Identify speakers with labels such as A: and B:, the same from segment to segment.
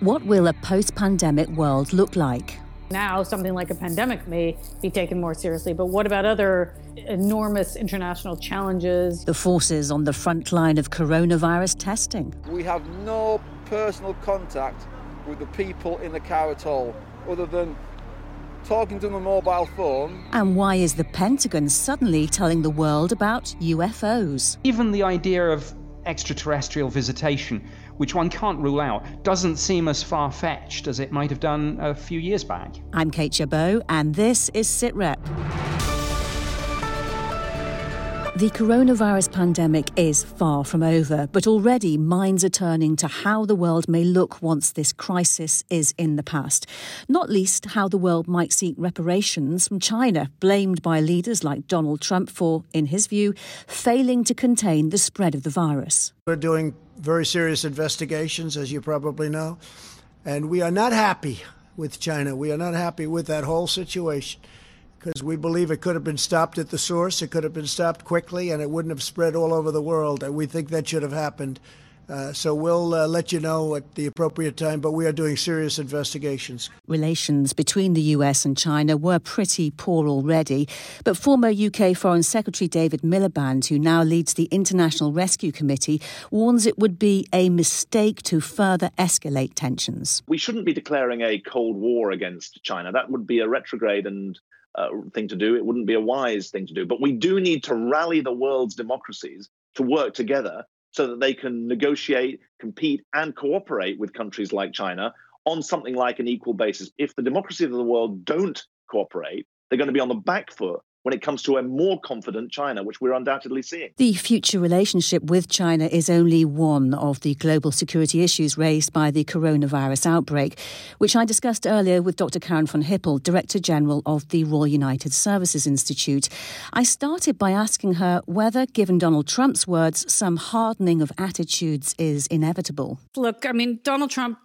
A: What will a post pandemic world look like?
B: Now, something like a pandemic may be taken more seriously, but what about other enormous international challenges?
A: The forces on the front line of coronavirus testing.
C: We have no personal contact with the people in the car at all, other than talking to them on a mobile phone.
A: And why is the Pentagon suddenly telling the world about UFOs?
D: Even the idea of extraterrestrial visitation, which one can't rule out, doesn't seem as far fetched as it might have done a few years back.
A: I'm Kate Chabot, and this is SITREP. The coronavirus pandemic is far from over, but already minds are turning to how the world may look once this crisis is in the past. Not least how the world might seek reparations from China, blamed by leaders like Donald Trump for, in his view, failing to contain the spread of the virus.
E: We're doing very serious investigations, as you probably know, and we are not happy with China. We are not happy with that whole situation because we believe it could have been stopped at the source, it could have been stopped quickly, and it wouldn't have spread all over the world. And we think that should have happened. Uh, so we'll uh, let you know at the appropriate time, but we are doing serious investigations.
A: Relations between the US and China were pretty poor already, but former UK Foreign Secretary David Miliband, who now leads the International Rescue Committee, warns it would be a mistake to further escalate tensions.
F: We shouldn't be declaring a Cold War against China. That would be a retrograde and uh, thing to do. It wouldn't be a wise thing to do. But we do need to rally the world's democracies to work together so that they can negotiate, compete, and cooperate with countries like China on something like an equal basis. If the democracies of the world don't cooperate, they're going to be on the back foot when it comes to a more confident China, which we're undoubtedly seeing.
A: The future relationship with China is only one of the global security issues raised by the coronavirus outbreak, which I discussed earlier with Dr. Karen von Hippel, Director General of the Royal United Services Institute. I started by asking her whether, given Donald Trump's words, some hardening of attitudes is inevitable.
B: Look, I mean, Donald Trump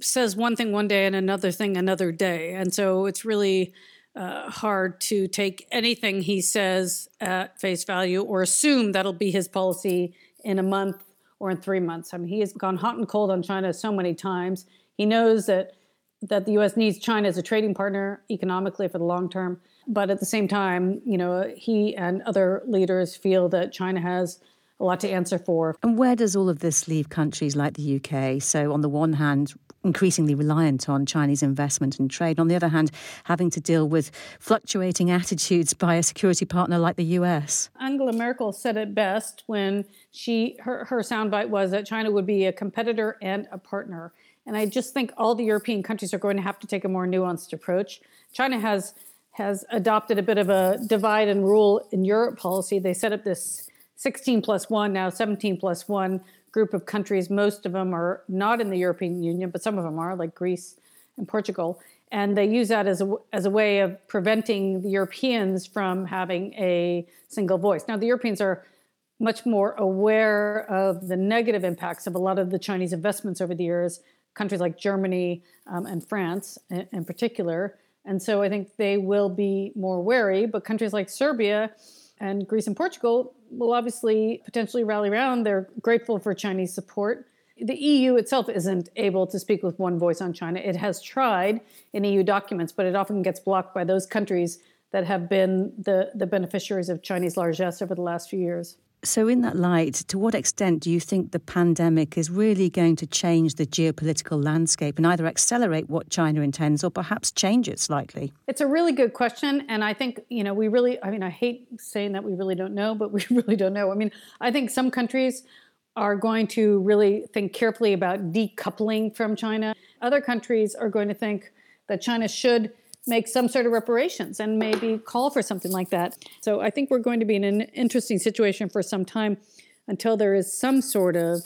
B: says one thing one day and another thing another day. And so it's really uh, hard to take anything he says at face value or assume that'll be his policy in a month or in three months. I mean, he has gone hot and cold on China so many times. He knows that that the U.S. needs China as a trading partner economically for the long term, but at the same time, you know, he and other leaders feel that China has a lot to answer for.
A: And where does all of this leave countries like the UK? So, on the one hand, increasingly reliant on Chinese investment and trade. On the other hand, having to deal with fluctuating attitudes by a security partner like the US.
B: Angela Merkel said it best when she her, her soundbite was that China would be a competitor and a partner. And I just think all the European countries are going to have to take a more nuanced approach. China has has adopted a bit of a divide and rule in Europe policy. They set up this 16 plus 1, now 17 plus 1 group of countries. Most of them are not in the European Union, but some of them are, like Greece and Portugal. And they use that as a, as a way of preventing the Europeans from having a single voice. Now, the Europeans are much more aware of the negative impacts of a lot of the Chinese investments over the years, countries like Germany um, and France in, in particular. And so I think they will be more wary, but countries like Serbia and Greece and Portugal will obviously potentially rally around. They're grateful for Chinese support. The EU itself isn't able to speak with one voice on China. It has tried in EU documents, but it often gets blocked by those countries that have been the, the beneficiaries of Chinese largesse over the last few years.
A: So, in that light, to what extent do you think the pandemic is really going to change the geopolitical landscape and either accelerate what China intends or perhaps change it slightly?
B: It's a really good question. And I think, you know, we really, I mean, I hate saying that we really don't know, but we really don't know. I mean, I think some countries are going to really think carefully about decoupling from China. Other countries are going to think that China should make some sort of reparations and maybe call for something like that. So I think we're going to be in an interesting situation for some time until there is some sort of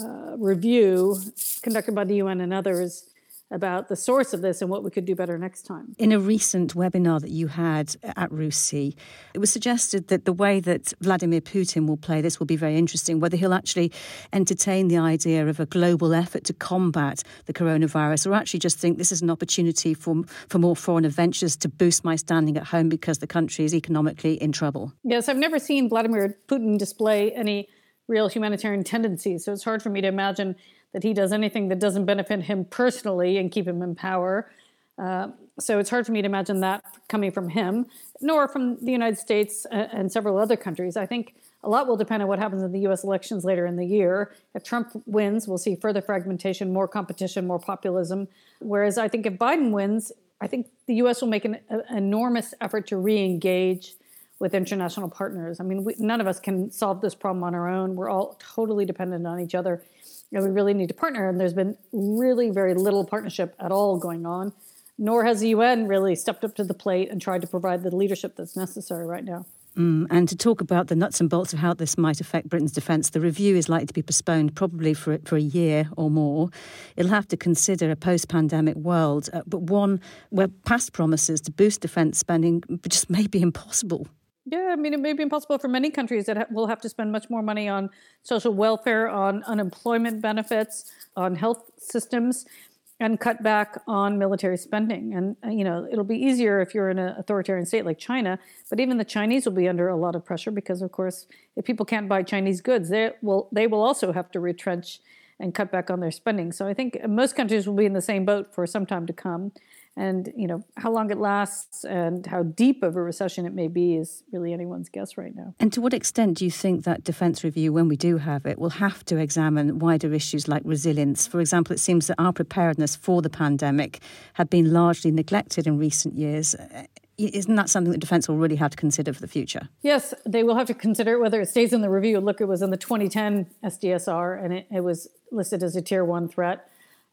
B: uh, review conducted by the UN and others about the source of this and what we could do better next time.
A: In a recent webinar that you had at RUSI, it was suggested that the way that Vladimir Putin will play this will be very interesting, whether he'll actually entertain the idea of a global effort to combat the coronavirus or actually just think this is an opportunity for, for more foreign adventures to boost my standing at home because the country is economically in trouble.
B: Yes, I've never seen Vladimir Putin display any real humanitarian tendencies, so it's hard for me to imagine that he does anything that doesn't benefit him personally and keep him in power. Uh, so it's hard for me to imagine that coming from him, nor from the United States and several other countries. I think a lot will depend on what happens in the US elections later in the year. If Trump wins, we'll see further fragmentation, more competition, more populism. Whereas I think if Biden wins, I think the US will make an, an enormous effort to re engage with international partners. I mean, we, none of us can solve this problem on our own. We're all totally dependent on each other. You we really need to partner, and there's been really very little partnership at all going on nor has the UN really stepped up to the plate and tried to provide the leadership that's necessary right now.
A: Mm, and to talk about the nuts and bolts of how this might affect Britain's defence, the review is likely to be postponed probably for, for a year or more. It'll have to consider a post pandemic world, uh, but one where past promises to boost defence spending just may be impossible.
B: Yeah, I mean, it may be impossible for many countries that ha- will have to spend much more money on social welfare, on unemployment benefits, on health systems and cut back on military spending. And uh, you know, it'll be easier if you're in an authoritarian state like China, but even the Chinese will be under a lot of pressure because of course, if people can't buy Chinese goods, they will they will also have to retrench and cut back on their spending. So I think most countries will be in the same boat for some time to come and you know how long it lasts and how deep of a recession it may be is really anyone's guess right now
A: and to what extent do you think that defence review when we do have it will have to examine wider issues like resilience for example it seems that our preparedness for the pandemic had been largely neglected in recent years isn't that something that defence will really have to consider for the future?
B: Yes, they will have to consider it whether it stays in the review. Look, it was in the 2010 SDSR and it, it was listed as a tier one threat.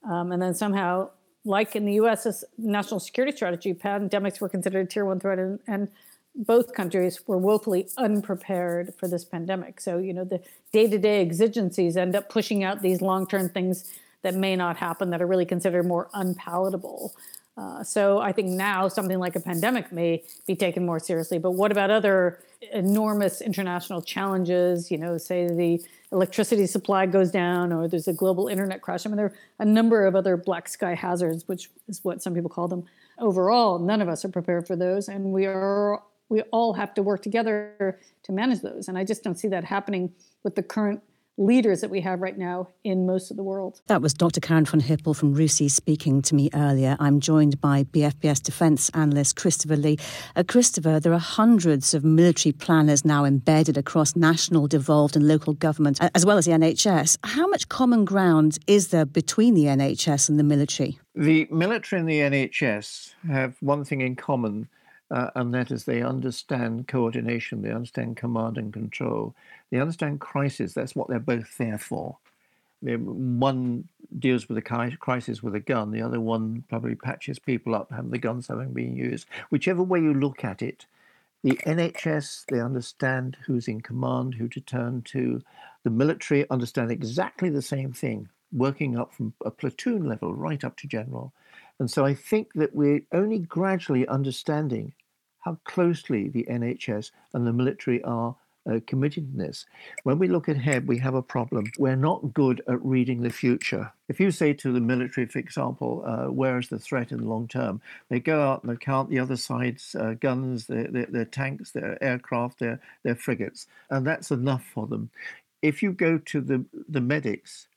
B: Um, and then somehow like in the U.S.'s national security strategy, pandemics were considered a tier one threat, and, and both countries were woefully unprepared for this pandemic. So, you know, the day to day exigencies end up pushing out these long term things that may not happen that are really considered more unpalatable. Uh, so I think now something like a pandemic may be taken more seriously. But what about other enormous international challenges? You know, say the electricity supply goes down or there's a global internet crash. I mean, there are a number of other black sky hazards, which is what some people call them. Overall, none of us are prepared for those, and we are we all have to work together to manage those. And I just don't see that happening with the current leaders that we have right now in most of the world.
A: That was Dr. Karen von Hippel from RUSI speaking to me earlier. I'm joined by BFBS defence analyst Christopher Lee. Uh, Christopher, there are hundreds of military planners now embedded across national, devolved, and local government, as well as the NHS. How much common ground is there between the NHS and the military?
G: The military and the NHS have one thing in common. Uh, and that is they understand coordination, they understand command and control, they understand crisis. That's what they're both there for. One deals with a crisis with a gun, the other one probably patches people up, having the guns having been used. Whichever way you look at it, the NHS, they understand who's in command, who to turn to. The military understand exactly the same thing, working up from a platoon level right up to general. And so I think that we're only gradually understanding how closely the NHS and the military are uh, this. When we look ahead, we have a problem. We're not good at reading the future. If you say to the military, for example, uh, where is the threat in the long term, they go out and they count the other side's uh, guns, their, their, their, tanks, their aircraft, their, their frigates, and that's enough for them. If you go to the, the medics,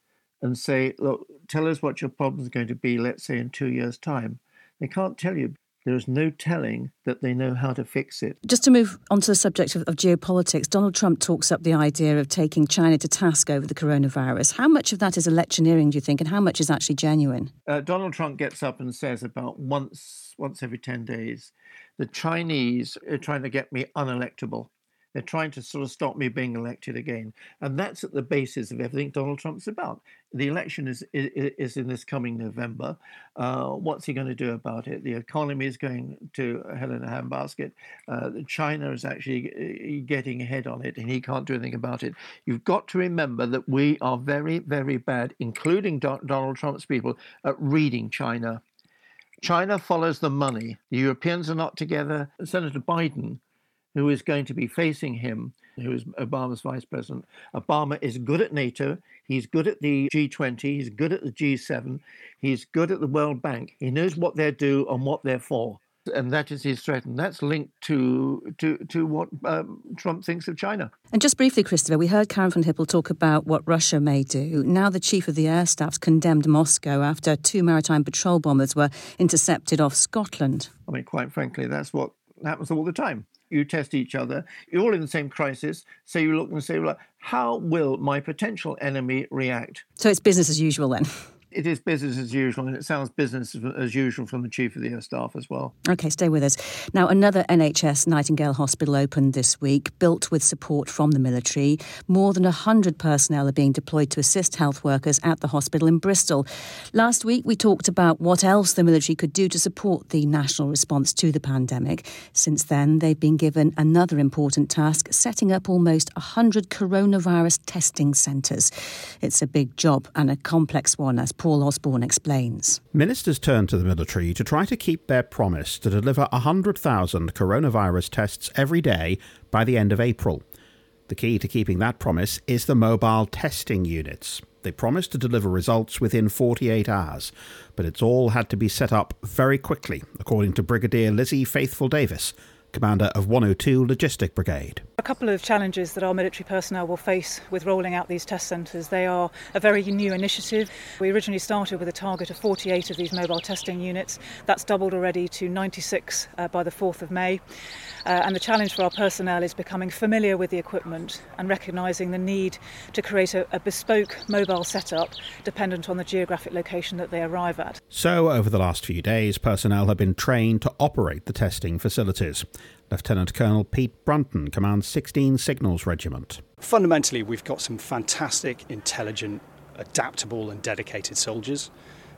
G: and say, look, tell us what your problem is going to be, let's say in two years' time. They can't tell you. There is no telling that they know how to fix it.
A: Just to move on to the subject of, of geopolitics, Donald Trump talks up the idea of taking China to task over the coronavirus. How much of that is electioneering, do you think, and how much is actually genuine?
G: Uh, Donald Trump gets up and says about once once every 10 days, the Chinese are trying to get me unelectable. They're trying to sort of stop me being elected again. And that's at the basis of everything Donald Trump's about. The election is, is, is in this coming November. Uh, what's he going to do about it? The economy is going to hell in a handbasket. Uh, China is actually uh, getting ahead on it, and he can't do anything about it. You've got to remember that we are very, very bad, including Do- Donald Trump's people, at reading China. China follows the money. The Europeans are not together. Senator Biden who is going to be facing him, who is Obama's vice president. Obama is good at NATO. He's good at the G20. He's good at the G7. He's good at the World Bank. He knows what they're due and what they're for. and that is his threat, and that's linked to to to what um, Trump thinks of China.
A: And just briefly, Christopher, we heard Karen von Hippel talk about what Russia may do. Now, the chief of the air staff's condemned Moscow after two maritime patrol bombers were intercepted off Scotland.
G: I mean, quite frankly, that's what happens all the time. You test each other. You're all in the same crisis. So you look and say, well, how will my potential enemy react?
A: So it's business as usual then.
G: it is business as usual, and it sounds business as usual from the Chief of the Air Staff as well.
A: Okay, stay with us. Now, another NHS Nightingale Hospital opened this week, built with support from the military. More than 100 personnel are being deployed to assist health workers at the hospital in Bristol. Last week, we talked about what else the military could do to support the national response to the pandemic. Since then, they've been given another important task setting up almost 100 coronavirus testing centres. It's a big job and a complex one, as Paul Osborne explains.
H: Ministers turned to the military to try to keep their promise to deliver 100,000 coronavirus tests every day by the end of April. The key to keeping that promise is the mobile testing units. They promised to deliver results within 48 hours, but it's all had to be set up very quickly, according to Brigadier Lizzie Faithfull-Davies, commander of 102 Logistic Brigade.
I: A couple of challenges that our military personnel will face with rolling out these test centres. They are a very new initiative. We originally started with a target of 48 of these mobile testing units. That's doubled already to 96 uh, by the 4th of May. Uh, and the challenge for our personnel is becoming familiar with the equipment and recognising the need to create a, a bespoke mobile setup dependent on the geographic location that they arrive at.
H: So, over the last few days, personnel have been trained to operate the testing facilities. Lieutenant Colonel Pete Brunton commands 16 Signals Regiment.
J: Fundamentally, we've got some fantastic, intelligent, adaptable, and dedicated soldiers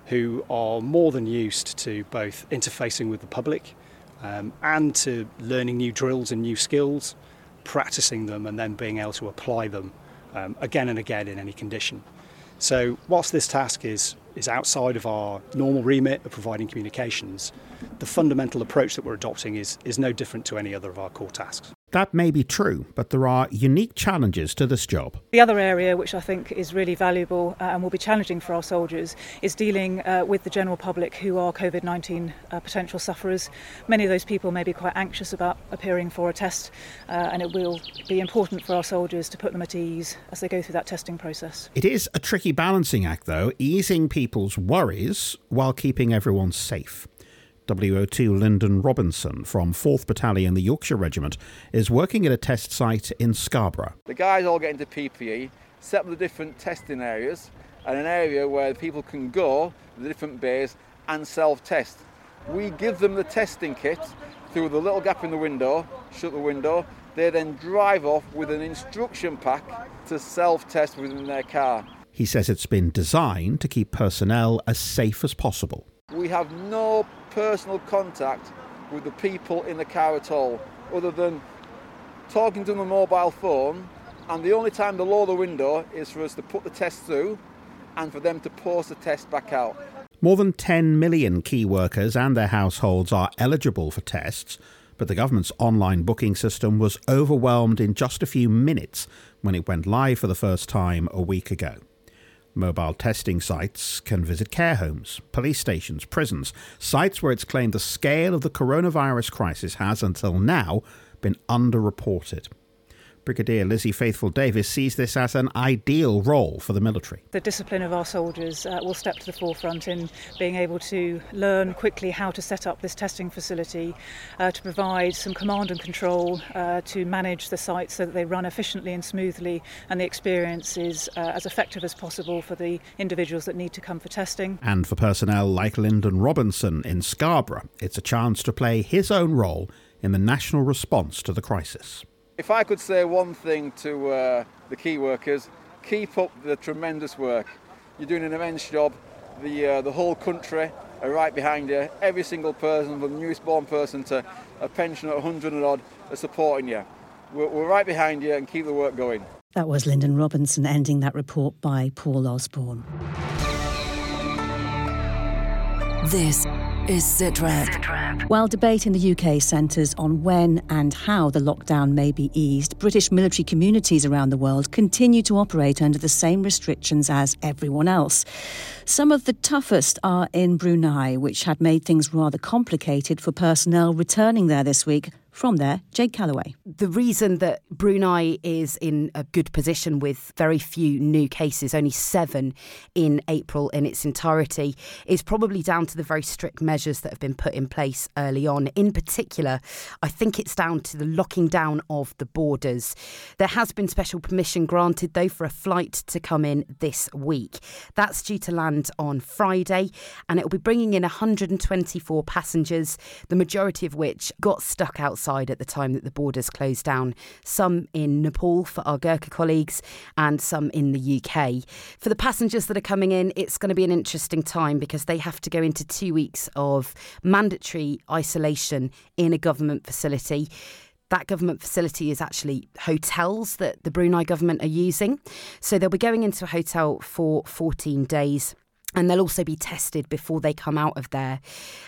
J: who are more than used to both interfacing with the public um, and to learning new drills and new skills, practicing them, and then being able to apply them um, again and again in any condition. So, whilst this task is, is outside of our normal remit of providing communications, the fundamental approach that we're adopting is, is no different to any other of our core tasks.
H: That may be true, but there are unique challenges to this job.
I: The other area, which I think is really valuable uh, and will be challenging for our soldiers, is dealing uh, with the general public who are COVID 19 uh, potential sufferers. Many of those people may be quite anxious about appearing for a test, uh, and it will be important for our soldiers to put them at ease as they go through that testing process.
H: It is a tricky balancing act, though, easing people's worries while keeping everyone safe. WO2 Lyndon Robinson from 4th Battalion, the Yorkshire Regiment, is working at a test site in Scarborough.
C: The guys all get into PPE, set up the different testing areas, and an area where people can go, the different bays, and self test. We give them the testing kit through the little gap in the window, shut the window. They then drive off with an instruction pack to self test within their car.
H: He says it's been designed to keep personnel as safe as possible.
C: We have no personal contact with the people in the car at all, other than talking to them on the mobile phone. And the only time they lower the window is for us to put the test through and for them to post the test back out.
H: More than 10 million key workers and their households are eligible for tests, but the government's online booking system was overwhelmed in just a few minutes when it went live for the first time a week ago. Mobile testing sites can visit care homes, police stations, prisons, sites where it's claimed the scale of the coronavirus crisis has until now been underreported. Brigadier Lizzie Faithfull-Davies sees this as an ideal role for the military.
I: The discipline of our soldiers uh, will step to the forefront in being able to learn quickly how to set up this testing facility, uh, to provide some command and control, uh, to manage the site so that they run efficiently and smoothly, and the experience is uh, as effective as possible for the individuals that need to come for testing.
H: And for personnel like Lyndon Robinson in Scarborough, it's a chance to play his own role in the national response to the crisis.
C: If I could say one thing to uh, the key workers, keep up the tremendous work. You're doing an immense job. The, uh, the whole country are right behind you. Every single person, from the newest born person to a pensioner 100 and odd, are supporting you. We're, we're right behind you and keep the work going.
A: That was Lyndon Robinson ending that report by Paul Osborne.
K: This is SITREP.
A: While debate in the UK centres on when and how the lockdown may be eased, British military communities around the world continue to operate under the same restrictions as everyone else. Some of the toughest are in Brunei, which had made things rather complicated for personnel returning there this week from there, Jade Callaway.
L: The reason that Brunei is in a good position with very few new cases, only seven in April in its entirety, is probably down to the very strict measures that have been put in place early on. In particular, I think it's down to the locking down of the borders. There has been special permission granted, though, for a flight to come in this week. That's due to land on Friday, and it will be bringing in 124 passengers, the majority of which got stuck outside outside at the time that the borders closed down, some in Nepal for our Gurkha colleagues and some in the UK. For the passengers that are coming in, it's going to be an interesting time because they have to go into two weeks of mandatory isolation in a government facility that government facility is actually hotels that the Brunei government are using. So they'll be going into a hotel for 14 days and they'll also be tested before they come out of there.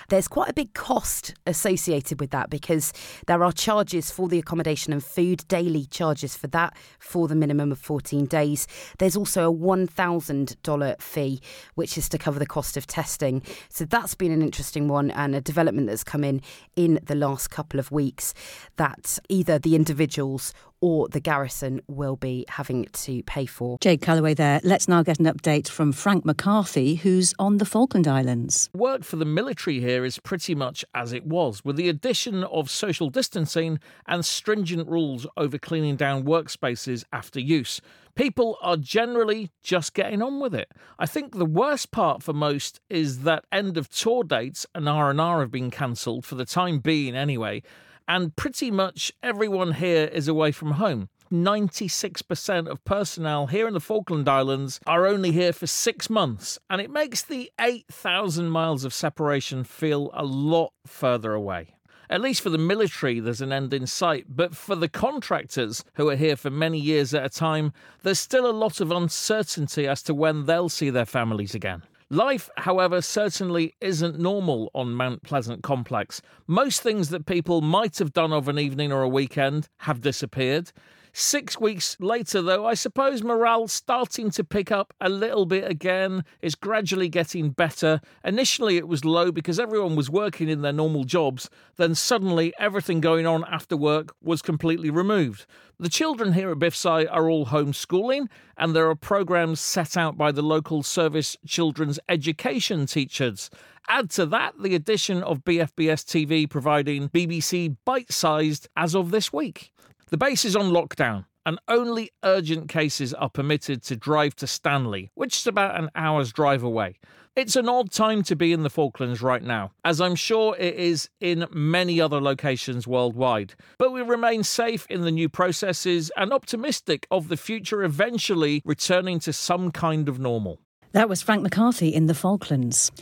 L: There's quite a big cost associated with that because there are charges for the accommodation and food, daily charges for that for the minimum of 14 days. There's also a $1,000 fee, which is to cover the cost of testing. So that's been an interesting one and a development that's come in in the last couple of weeks that either the individuals or the garrison will be having to pay for.
A: Jade Calloway there. Let's now get an update from Frank McCarthy, who's on the Falkland Islands.
M: Work for the military here is pretty much as it was, with the addition of social distancing and stringent rules over cleaning down workspaces after use. People are generally just getting on with it. I think the worst part for most is that end of tour dates and R&R have been cancelled for the time being anyway and pretty much everyone here is away from home. 96% of personnel here in the Falkland Islands are only here for six months, and it makes the 8,000 miles of separation feel a lot further away. At least for the military, there's an end in sight, but for the contractors who are here for many years at a time, there's still a lot of uncertainty as to when they'll see their families again. Life, however, certainly isn't normal on Mount Pleasant Complex. Most things that people might have done of an evening or a weekend have disappeared. Six weeks later, though, I suppose morale starting to pick up a little bit again. is gradually getting better. Initially, it was low because everyone was working in their normal jobs. Then suddenly, everything going on after work was completely removed. The children here at BIFSI are all homeschooling, and there are programs set out by the local service children's education teachers. Add to that the addition of BFBS TV providing BBC bite sized as of this week. The base is on lockdown, and only urgent cases are permitted to drive to Stanley, which is about an hour's drive away. It's an odd time to be in the Falklands right now, as I'm sure it is in many other locations worldwide. But we remain safe in the new processes and optimistic of the future eventually returning to some kind of normal.
A: That was Frank McCarthy in the Falklands.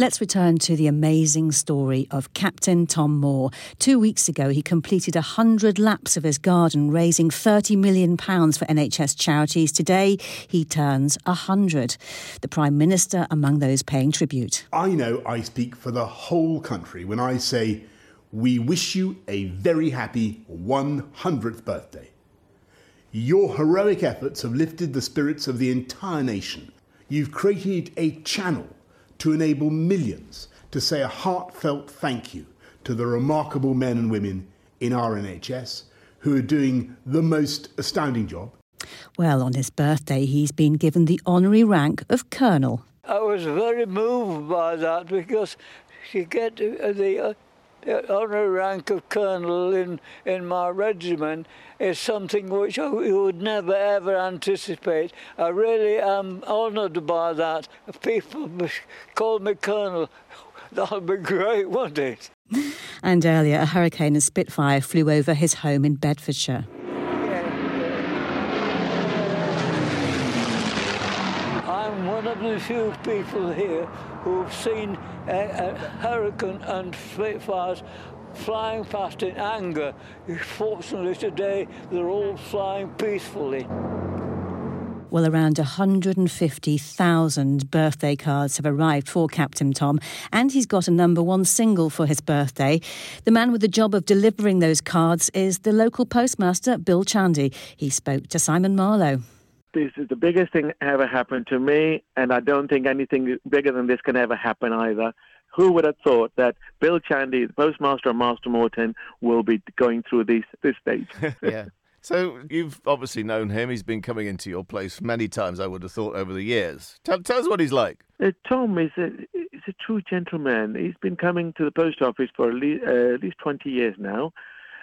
A: Let's return to the amazing story of Captain Tom Moore. Two weeks ago, he completed 100 laps of his garden, raising £30 million for NHS charities. Today, he turns 100. The Prime Minister among those paying tribute.
N: I know I speak for the whole country when I say, we wish you a very happy 100th birthday. Your heroic efforts have lifted the spirits of the entire nation. You've created a channel to enable millions to say a heartfelt thank you to the remarkable men and women in our NHS who are doing the most astounding job.
A: Well, on his birthday, he's been given the honorary rank of Colonel.
O: I was very moved by that because you get the uh, honorary rank of colonel in, in my regiment is something which I would never ever anticipate. I really am honoured by that. People call me colonel. That'll be great, wouldn't it?
A: And earlier, a hurricane and Spitfire flew over his home in Bedfordshire.
O: one of the few people here who've seen a, a hurricane and Spitfires flying past in anger. Fortunately today, they're all flying peacefully.
A: Well, around 150,000 birthday cards have arrived for Captain Tom, and he's got a number one single for his birthday. The man with the job of delivering those cards is the local postmaster, Bill Chandy. He spoke to Simon Marlowe.
K: This is the biggest thing ever happened to me, and I don't think anything bigger than this can ever happen either. Who would have thought that Bill Chandy, the postmaster of Marston Moretaine, will be going through this this stage?
P: yeah. So you've obviously known him. He's been coming into your place many times. I would have thought over the years. Tell, tell us what he's like.
K: Uh, Tom is a is a true gentleman. He's been coming to the post office for at least, uh, at least twenty years now.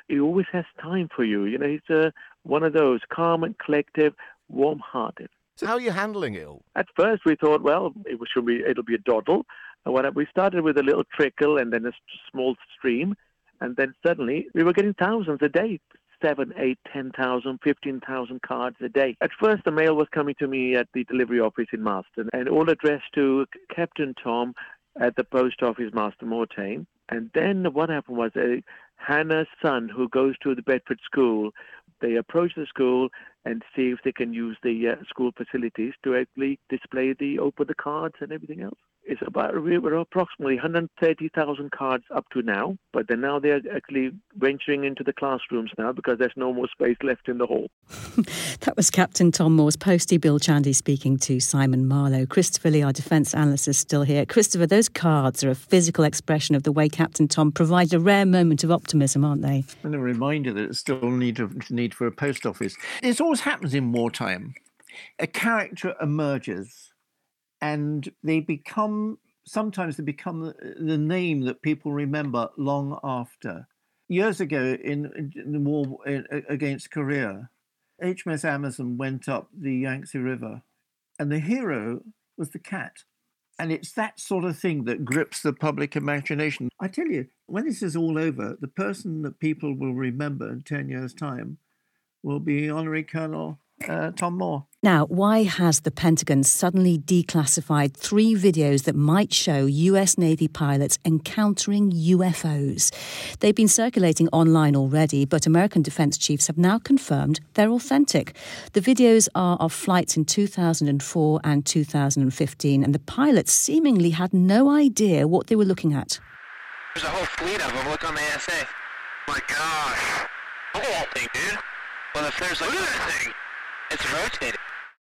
K: He always has time for you. You know, he's uh, one of those calm and collective, warm-hearted.
P: So how are you handling it all?
K: At first, we thought, well, it should be it'll be a doddle. And when we started with a little trickle and then a small stream, and then suddenly we were getting thousands a day seven, eight, ten thousand, fifteen thousand cards a day. At first, the mail was coming to me at the delivery office in Marston, and all addressed to Captain Tom at the post office, Marston Mastermortain. And then what happened was uh, Hannah's son, who goes to the Bedford school, they approach the school and see if they can use the uh, school facilities to actually display the open the cards and everything else is about we were approximately 130,000 cards up to now, but then now they're actually venturing into the classrooms now because there's no more space left in the hall.
A: that was Captain Tom Moore's postie Bill Chandy speaking to Simon Marlowe. Christopher Lee, our defence analyst, is still here. Christopher, those cards are a physical expression of the way Captain Tom provides a rare moment of optimism, aren't they?
G: And a reminder that it's still need of need for a post office. This always happens in wartime. A character emerges and they become sometimes they become the name that people remember long after. Years ago, in, in the war in, against Korea, HMS Amazon went up the Yangtze River, and the hero was the cat. And it's that sort of thing that grips the public imagination. I tell you, when this is all over, the person that people will remember in 10 years' time will be Honorary Colonel uh, Tom Moore.
A: Now, why has the Pentagon suddenly declassified three videos that might show US Navy pilots encountering UFOs? They've been circulating online already, but American defense chiefs have now confirmed they're authentic. The videos are of flights in 2004 and 2015, and the pilots seemingly had no idea what they were looking at.
Q: There's a whole fleet of them. Look on the ASA. My gosh. Look at that thing, dude. Well, if there's like, look at that thing. It's rotating.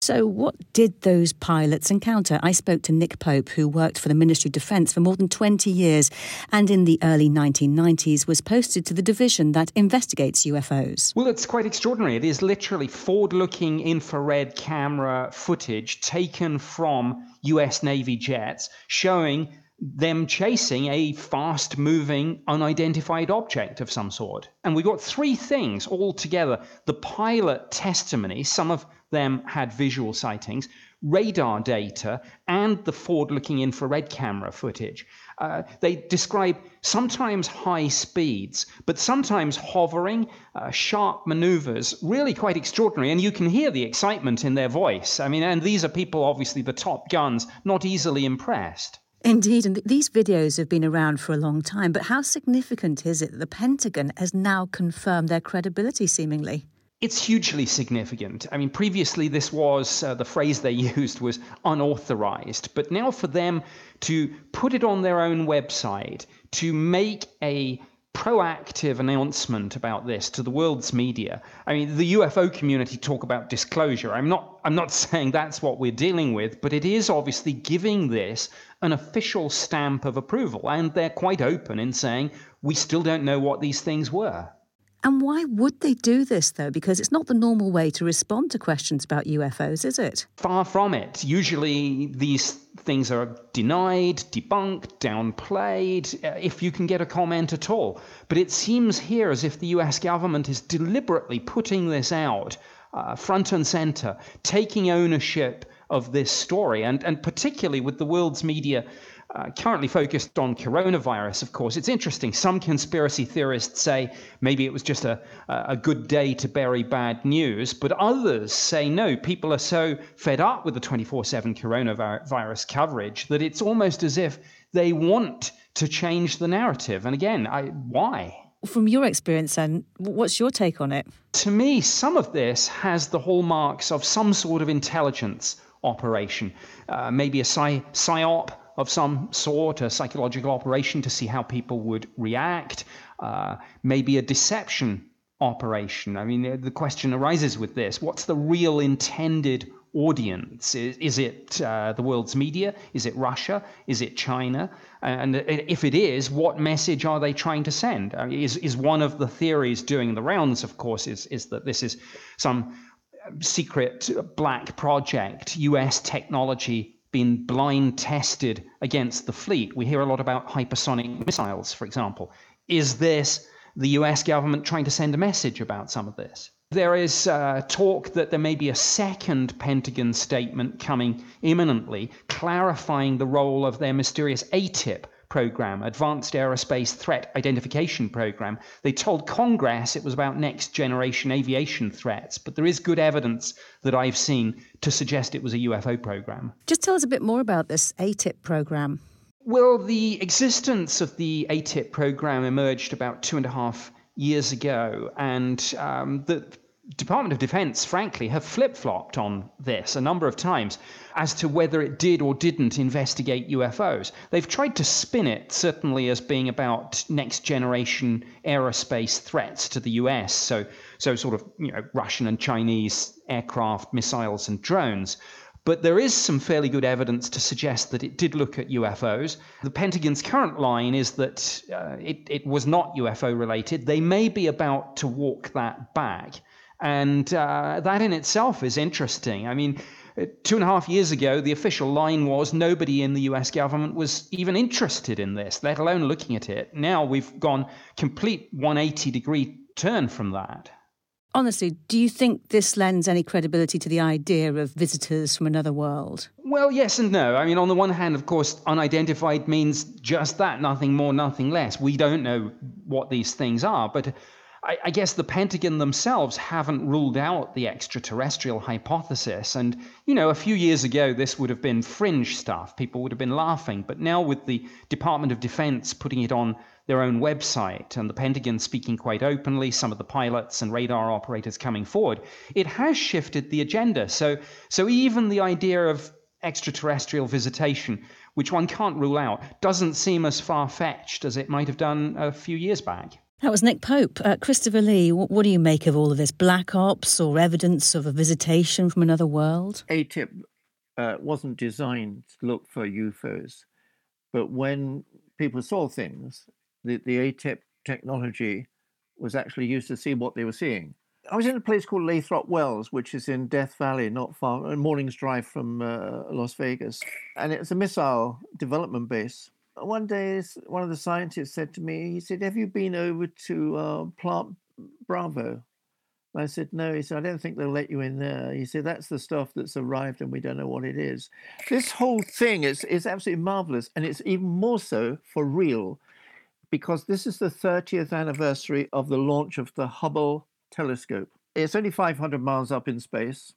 A: So, what did those pilots encounter? I spoke to Nick Pope, who worked for the Ministry of Defence for more than 20 years and in the early 1990s was posted to the division that investigates UFOs.
D: Well, it's quite extraordinary. It is literally forward looking infrared camera footage taken from US Navy jets showing them chasing a fast moving, unidentified object of some sort. And we got three things all together the pilot testimony, some of them had visual sightings, radar data, and the forward looking infrared camera footage. Uh, they describe sometimes high speeds, but sometimes hovering, uh, sharp maneuvers, really quite extraordinary. And you can hear the excitement in their voice. I mean, and these are people, obviously, the top guns, not easily impressed.
A: Indeed, and th- these videos have been around for a long time, but how significant is it that the Pentagon has now confirmed their credibility, seemingly?
D: It's hugely significant. I mean, previously, this was uh, the phrase they used was unauthorized, but now for them to put it on their own website, to make a proactive announcement about this to the world's media. I mean, the UFO community talk about disclosure. I'm not I'm not saying that's what we're dealing with, but it is obviously giving this an official stamp of approval and they're quite open in saying we still don't know what these things were.
A: And why would they do this, though? Because it's not the normal way to respond to questions about UFOs, is it?
D: Far from it. Usually these things are denied, debunked, downplayed, uh, if you can get a comment at all. But it seems here as if the US government is deliberately putting this out uh, front and center, taking ownership of this story, and, and particularly with the world's media uh, currently focused on coronavirus, of course. It's interesting. Some conspiracy theorists say maybe it was just a, a good day to bury bad news, but others say no, people are so fed up with the 24 7 coronavirus coverage that it's almost as if they want to change the narrative. And again, I, why?
A: From your experience, then, what's your take on it?
D: To me, some of this has the hallmarks of some sort of intelligence operation, uh, maybe a psy- psyop of some sort, a psychological operation to see how people would react, uh, maybe a deception operation. I mean, the question arises with this what's the real intended audience? Is, is it uh, the world's media? Is it Russia? Is it China? And if it is, what message are they trying to send? I mean, is, is one of the theories doing the rounds, of course, is, is that this is some secret black project, US technology being blind tested against the fleet. We hear a lot about hypersonic missiles, for example. Is this the US government trying to send a message about some of this? There is uh, talk that there may be a second Pentagon statement coming imminently, clarifying the role of their mysterious AATIP program, Advanced Aerospace Threat Identification Program. They told Congress it was about next generation aviation threats, but there is good evidence that I've seen to suggest it was a UFO program.
A: Just tell us a bit more about this AATIP program.
D: Well, the existence of the AATIP program emerged about two and a half years ago, and um, the Department of Defense, frankly, have flip flopped on this a number of times as to whether it did or didn't investigate UFOs. They've tried to spin it, certainly, as being about next generation aerospace threats to the US, so, so sort of you know, Russian and Chinese aircraft, missiles, and drones. But there is some fairly good evidence to suggest that it did look at UFOs. The Pentagon's current line is that uh, it, it was not UFO related. They may be about to walk that back. And uh, that in itself is interesting. I mean, uh, two and a half years ago, the official line was nobody in the US government was even interested in this, let alone looking at it. Now we've gone complete 180 degree turn from that.
A: Honestly, do you think this lends any credibility to the idea of visitors from another world?
D: Well, yes and no. I mean, on the one hand, of course, unidentified means just that, nothing more, nothing less. We don't know what these things are. But I, I guess the Pentagon themselves haven't ruled out the extraterrestrial hypothesis. And, you know, a few years ago, this would have been fringe stuff. People would have been laughing. But now, with the Department of Defense putting it on their own website and the Pentagon speaking quite openly, some of the pilots and radar operators coming forward, it has shifted the agenda. So, so even the idea of extraterrestrial visitation, which one can't rule out, doesn't seem as far fetched as it might have done a few years back.
A: That was Nick Pope. Uh, Christopher Lee, what, what, do you make of all of this? Black ops or evidence of a visitation from another world?
G: AATIP uh, wasn't designed to look for UFOs, but when people saw things, the, the AATIP technology was actually used to see what they were seeing. I was in a place called Lathrop Wells, which is in Death Valley, not far, a morning's drive from uh, Las Vegas. And it's a missile development base. One day, one of the scientists said to me, he said, Have you been over to uh, Plant Bravo? I said, No. He said, I don't think they'll let you in there. He said, That's the stuff that's arrived and we don't know what it is. This whole thing is, is absolutely marvelous. And it's even more so for real because this is the 30th anniversary of the launch of the Hubble telescope. It's only 500 miles up in space.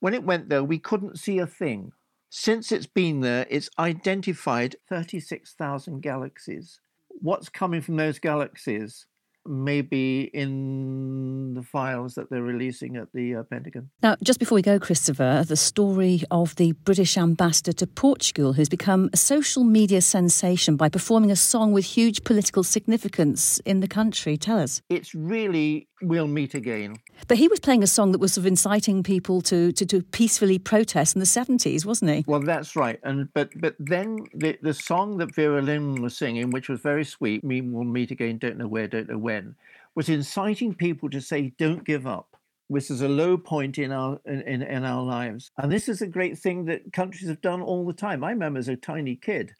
G: When it went there, we couldn't see a thing. Since it's been there, it's identified 36,000 galaxies. What's coming from those galaxies maybe in the files that they're releasing at the uh, Pentagon.
A: Now, just before we go, Christopher, the story of the British ambassador to Portugal who's become a social media sensation by performing a song with huge political significance in the country. Tell us.
G: It's really We'll Meet Again.
A: But he was playing a song that was sort of inciting people to, to, to peacefully protest in the 70s, wasn't he?
G: Well, that's right. And But but then the, the song that Vera Lynn was singing, which was very sweet, We Will Meet Again, Don't Know Where, Don't Know When, was inciting people to say, don't give up. This is a low point in our in, in, in our lives. And this is a great thing that countries have done all the time. I remember as a tiny kid,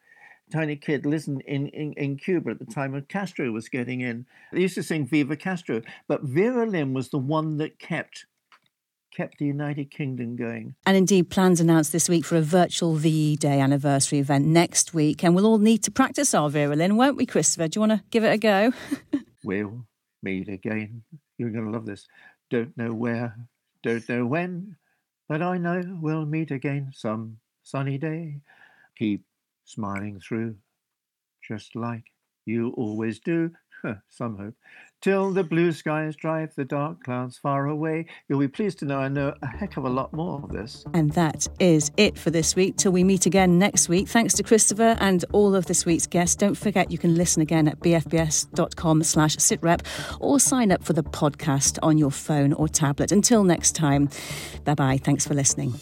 G: tiny kid listened in, in, in Cuba at the time when Castro was getting in. They used to sing Viva Castro, but Vera Lynn was the one that kept kept the United Kingdom going.
A: And indeed, plans announced this week for a virtual VE Day anniversary event next week. And we'll all need to practice our Vera Lynn, won't we, Christopher? Do you want to give it a go?
G: we'll meet again. You're going to love this. Don't know where, don't know when, but I know we'll meet again some sunny day. Keep smiling through, just like you always do. some hope. Till the blue skies drive the dark clouds far away. You'll be pleased to know I know a heck of a lot more of this.
A: And that is it for this week. Till we meet again next week. Thanks to Christopher and all of this week's guests. Don't forget you can listen again at bfbs.com slash sitrep or sign up for the podcast on your phone or tablet. Until next time, bye bye. Thanks for listening.